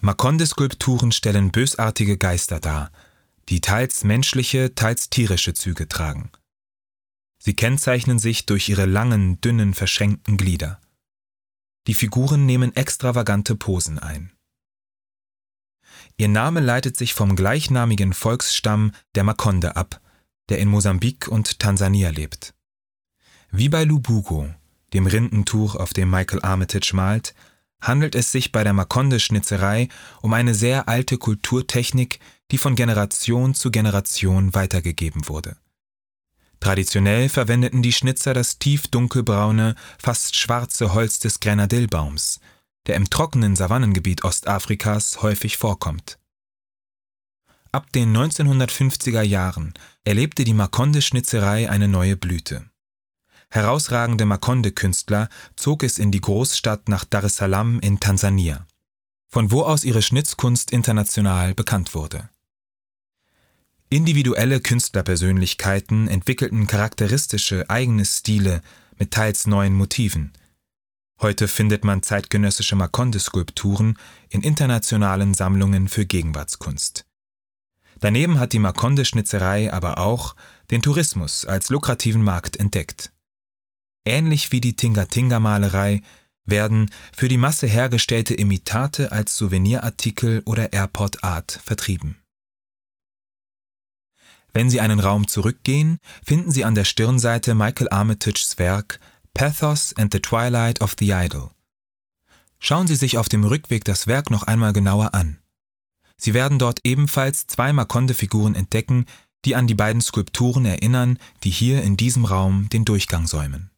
Makonde-Skulpturen stellen bösartige Geister dar, die teils menschliche, teils tierische Züge tragen. Sie kennzeichnen sich durch ihre langen, dünnen, verschränkten Glieder. Die Figuren nehmen extravagante Posen ein. Ihr Name leitet sich vom gleichnamigen Volksstamm der Makonde ab, der in Mosambik und Tansania lebt. Wie bei Lubugo, dem Rindentuch, auf dem Michael Armitage malt, handelt es sich bei der Makonde-Schnitzerei um eine sehr alte Kulturtechnik, die von Generation zu Generation weitergegeben wurde. Traditionell verwendeten die Schnitzer das tief dunkelbraune, fast schwarze Holz des Grenadillbaums, der im trockenen Savannengebiet Ostafrikas häufig vorkommt. Ab den 1950er Jahren erlebte die Makonde-Schnitzerei eine neue Blüte. Herausragende Makonde-Künstler zog es in die Großstadt nach Dar es Salaam in Tansania, von wo aus ihre Schnitzkunst international bekannt wurde. Individuelle Künstlerpersönlichkeiten entwickelten charakteristische eigene Stile mit teils neuen Motiven. Heute findet man zeitgenössische Makonde-Skulpturen in internationalen Sammlungen für Gegenwartskunst. Daneben hat die Makonde-Schnitzerei aber auch den Tourismus als lukrativen Markt entdeckt. Ähnlich wie die Tinga-Tinga-Malerei werden für die Masse hergestellte Imitate als Souvenirartikel oder Airport Art vertrieben. Wenn Sie einen Raum zurückgehen, finden Sie an der Stirnseite Michael Armitages Werk Pathos and the Twilight of the Idol. Schauen Sie sich auf dem Rückweg das Werk noch einmal genauer an. Sie werden dort ebenfalls zwei Makonde-Figuren entdecken, die an die beiden Skulpturen erinnern, die hier in diesem Raum den Durchgang säumen.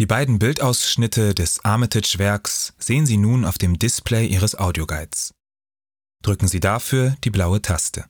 Die beiden Bildausschnitte des Armitage-Werks sehen Sie nun auf dem Display Ihres Audioguides. Drücken Sie dafür die blaue Taste.